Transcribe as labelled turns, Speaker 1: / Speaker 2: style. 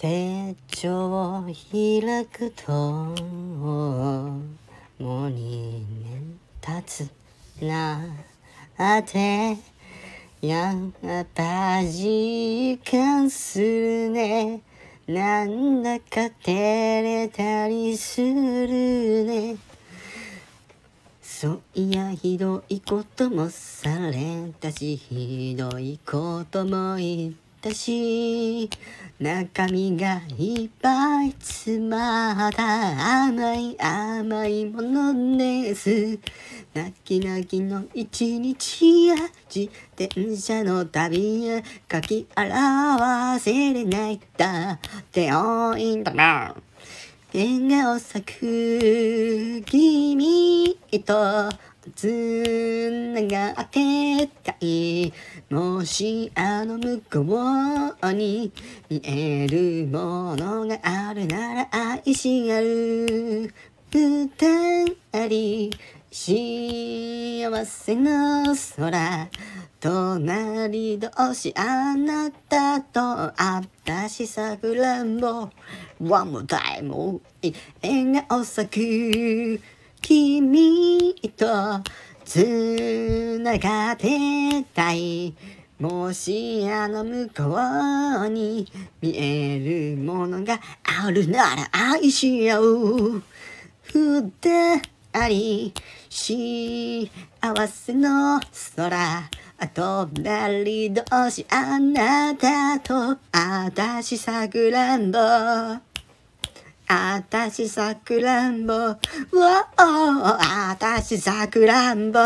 Speaker 1: 手帳を開くともう2年経つな。あてやっぱ実感するね。なんだか照れたりするね。そういやひどいこともされたしひどいことも言ったし中身がいっぱい詰まった甘い甘いものです。泣き泣きの一日や自転車の旅や書き表せれないだって多いんだな。笑顔咲く君とつながってたいもしあの向こうに見えるものがあるなら愛し合う二人幸せの空隣同士あなたと私さくらんぼ One more time 笑顔咲く君とつながってたいもしあの向こうに見えるものがあるなら愛し合う。二人幸せの空隣同士あなたと私さくらんぼあたしさくらんぼ、わお、あたしさくらんぼ。